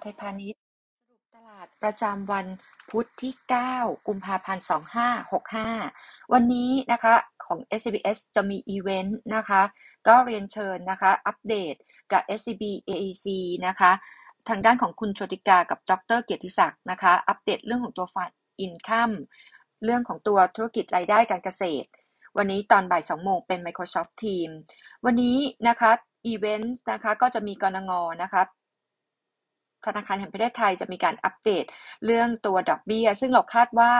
ไทยพาณิชย์ สรุปตลาดประจำวันพุธที่ 9 กุมภาพันธ์ 2565 วันนี้นะคะของ SCBS จะมีอีเวนต์นะคะ ก็เรียนเชิญนะคะ อัปเดตกับ SCB EIC นะคะ ทางด้านของคุณโชติกากับดร.เกียรติศักดิ์นะคะ อัปเดตเรื่องของตัว farm income เรื่องของตัวธุรกิจรายได้การเกษตร วันนี้ตอนบ่าย2โมงเป็น Microsoft Team วันนี้นะคะอีเวนต์นะคะก็จะมีกรงงนะคะ ธนาคารแห่งประเทศไทยจะมีการอัปเดตเรื่องตัวดอกเบี้ย ซึ่งเราคาดว่า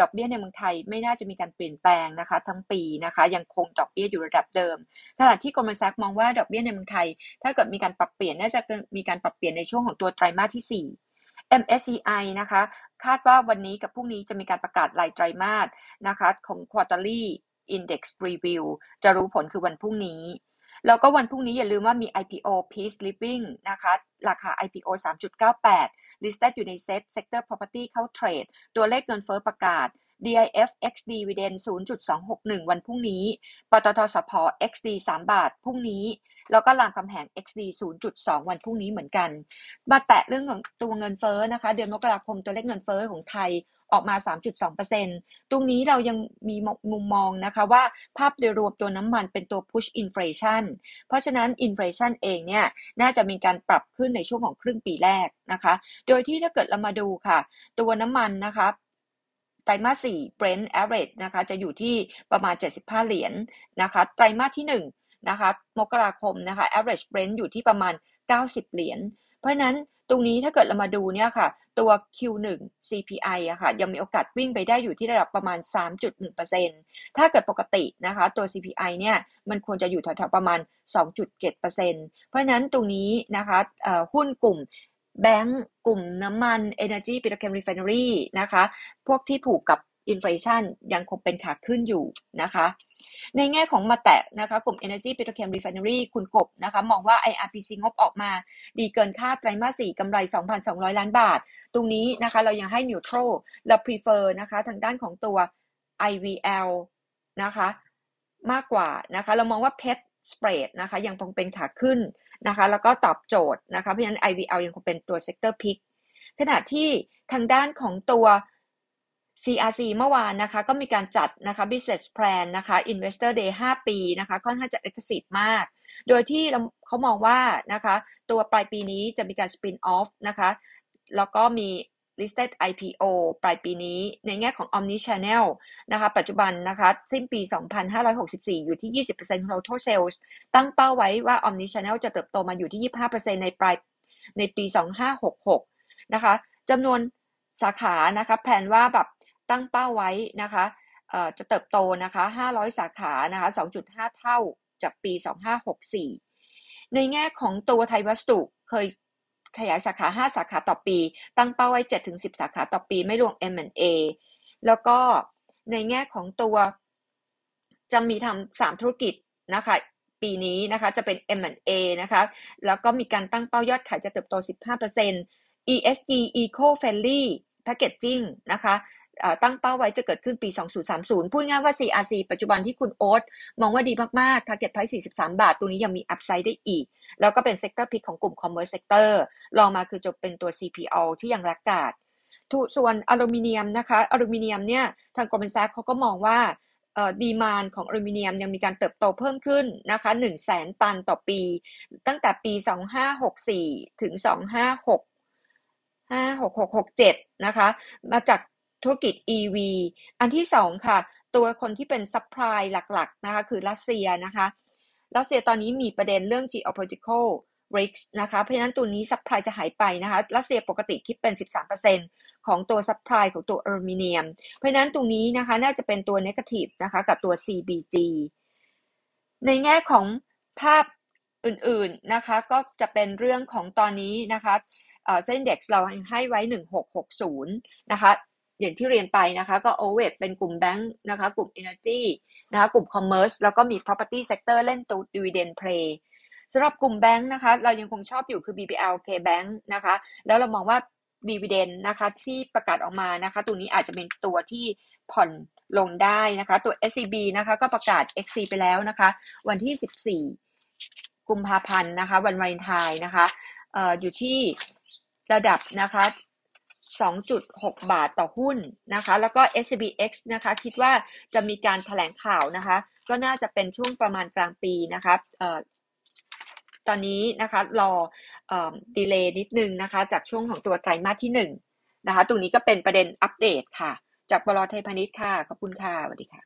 ดอกเบี้ยในเมืองไทยไม่น่าจะมีการเปลี่ยนแปลงนะคะ ทั้งปีนะคะ ยังคงดอกเบี้ยอยู่ระดับเดิมขณะที่กรมซักมองว่าดอกเบี้ยในเมืองไทย ถ้าเกิดมีการปรับเปลี่ยนน่าจะมีการปรับเปลี่ยนในช่วงของตัวไตรมาสที่ 4 MSCI นะคะ คาดว่าวันนี้กับพรุ่งนี้จะมีการประกาศรายไตรมาสนะคะ ของ quarterly index review จะรู้ผลคือวันพรุ่งนี้ แล้วก็วันพรุ่งนี้อย่าลืมว่ามี IPO Peace Living นะคะ ราคา IPO 3.98 listed อยู่ในเซ็ต sector property เข้าเทรด ตัวเลขเงินเฟ้อประกาศ DIF x dividend 0.261 วันพรุ่งนี้ ปตทสพ XD 3 บาทพรุ่งนี้ แล้วก็รามคำแหง XD 0.2 วันพรุ่งนี้เหมือนกัน มาแตะเรื่องของตัวเงินเฟ้อนะคะ เดือนมกราคมตัวเลขเงินเฟ้อของไทย ออกมา 3.2%ตรงนี้เรายังมีมุมมองนะคะว่าภาพโดยรวมตัวน้ำมันเป็นตัว push inflation เพราะฉะนั้น inflation เองเนี่ยน่าจะมีการปรับขึ้นในช่วงของครึ่งปีแรกนะคะ โดยที่ถ้าเกิดเรามาดูค่ะ ตัวน้ำมันนะคะไตรมาส4 Brent average นะคะจะอยู่ที่ประมาณ 75 เหรียญนนะคะ ไตรมาสที่ 1 นะคะ มกราคมนะคะ average Brent อยู่ที่ประมาณ 90 เหรียญ ราะฉะนั้นตรงนี้ถ้าเกิดเรามาดูเนี่ยค่ะ ตัว Q1 CPI อะค่ะ ยังมีโอกาสวิ่งไปได้อยู่ที่ระดับประมาณ 3.1%ถ้าเกิดปกตินะคะ ตัว CPI เนี่ยมันควรจะอยู่แถวๆประมาณ 2.7%เพราะฉะนั้นตรงนี้นะคะหุ้นกลุ่มแบงก์กลุ่มน้ำมัน Energy Petrochem Refinery นะคะ พวกที่ผูกกับ อินฟลชันยังคงเป็นขาขึ้นอยู่นะคะ ในแง่ของมาแตะนะคะกลุ่ม Energy Petrochem Refinery คุณกบนะคะมองว่า IRPC งบออกมาดีเกินคาดไตรมาส 4กำไร 2,200 ล้านบาท ตรงนี้นะคะเรายังให้ neutral เรา prefer นะคะทางด้านของตัว IVL นะคะมากกว่านะคะเรามองว่า PET spread นะคะยังคงเป็นขาขึ้นนะคะแล้วก็ตอบโจทย์นะคะเพราะฉะนั้น IVL ยังคงเป็นตัว sector pick ขณะที่ทางด้านของตัว CRC เมื่อวานนะคะก็มีการจัดนะคะ business plan นะคะ investor day 5 ปีนะคะค่อนข้างจะ aggressive มาก โดยที่เขามองว่านะคะตัวปลายปีนี้จะมีการ spin off นะคะแล้วก็มี listed IPO ปลายปีนี้ในแง่ของ omni channel นะคะปัจจุบันนะคะสิ้นปี 2564 อยู่ที่ 20%ของ total sales ตั้งเป้าไว้ว่า omni channel จะเติบโตมาอยู่ที่ 25%ในปลายในปี 2566 นะคะจำนวนสาขานะคะแผนว่าแบบ ตั้งเป้าไว้นะคะจะเติบโตนะคะ 500 สาขานะคะ 2.5 เท่าจากปี 2564 ในแง่ของตัวไทยวัสดุเคยขยายสาขา 5 สาขาต่อปี ตั้งเป้าไว้ 7-10 สาขาต่อปีไม่รวม M&A แล้วก็ในแง่ของตัวจะมีทำ3ธุรกิจนะคะ ปีนี้นะคะจะเป็น M&A นะคะ แล้วก็มีการตั้งเป้ายอดขายจะเติบโต 15% ESG Eco Friendly Packaging นะคะ ตั้งเป้าไว้จะเกิดขึ้นปี 2030 พูดง่ายว่า CRC ปัจจุบันที่คุณโอ๊ตมองว่าดีมากๆ target price 43 บาท ตัวนี้ยังมี upside ได้อีก แล้วก็เป็น sector pick ของกลุ่ม commerce sector รองมาคือจะเป็นตัว CPO ที่ยังรักกาดส่วนอลูมิเนียมนะคะ อลูมิเนียมเนี่ย ทางกรมแซกเขาก็มองว่าดีมานของอลูมิเนียมยังมีการเติบโตเพิ่มขึ้นนะคะ1 0 0 0 0แสนตันต่อปี ตั้งแต่ปี 2564 ถึง 256 5667 นะคะ มาจาก ธุรกิจ EV อันที่สองค่ะ ตัวคนที่เป็น supply หลักๆนะคะคือรัสเซียนะคะรัสเซียตอนนี้มีประเด็นเรื่อง geopolitical risks นะคะเพราะฉะนั้นตัวนี้ supply จะหายไปนะคะรัสเซียปกติคิดเป็น 13%ของตัว supply ของตัวอลูมิเนียม เพราะฉะนั้นตรงนี้นะคะน่าจะเป็นตัว negative นะคะกับตัว CBG ในแง่ของภาพอื่นๆนะคะก็จะเป็นเรื่องของตอนนี้นะคะเส้นเด็กเราให้ไว้ 1660 นะคะ อย่างที่เรียนไปนะคะก็ o v e เป็นกลุ่มแบงค์นะคะกลุ่ม Energy นะคะกลุ่ม Commerce แล้วก็มี Property Sector เล่นตัว Dividend Play สำหรับกลุ่มแบงค์นะคะเรายังคงชอบอยู่คือ BBL K Bank นะคะแล้วเรามองว่า Dividend นะคะที่ประกาศออกมานะคะตัวนี้อาจจะเป็นตัวที่ผ่อนลงได้นะคะตัว SCB นะคะก็ประกาศ XC ไปแล้วนะคะวันที่ 14 กุมภาพันธ์นะคะวันวาเลนไทน์นะคะออยู่ที่ระดับนะคะ 2.6 บาทต่อหุ้นนะคะ แล้วก็ S B X นะคะ คิดว่าจะมีการแถลงข่าวนะคะ ก็น่าจะเป็นช่วงประมาณกลางปีนะคะเอ่อตอนนี้นะคะรอเอ่อดีเลย์นิดนึงนะคะ จากช่วงของตัวไตรมาสที่1นะคะ ตรงนี้ก็เป็นประเด็นอัปเดตค่ะ จากบลไทยพาณิชย์ค่ะ ขอบคุณค่ะสวัสดีค่ะ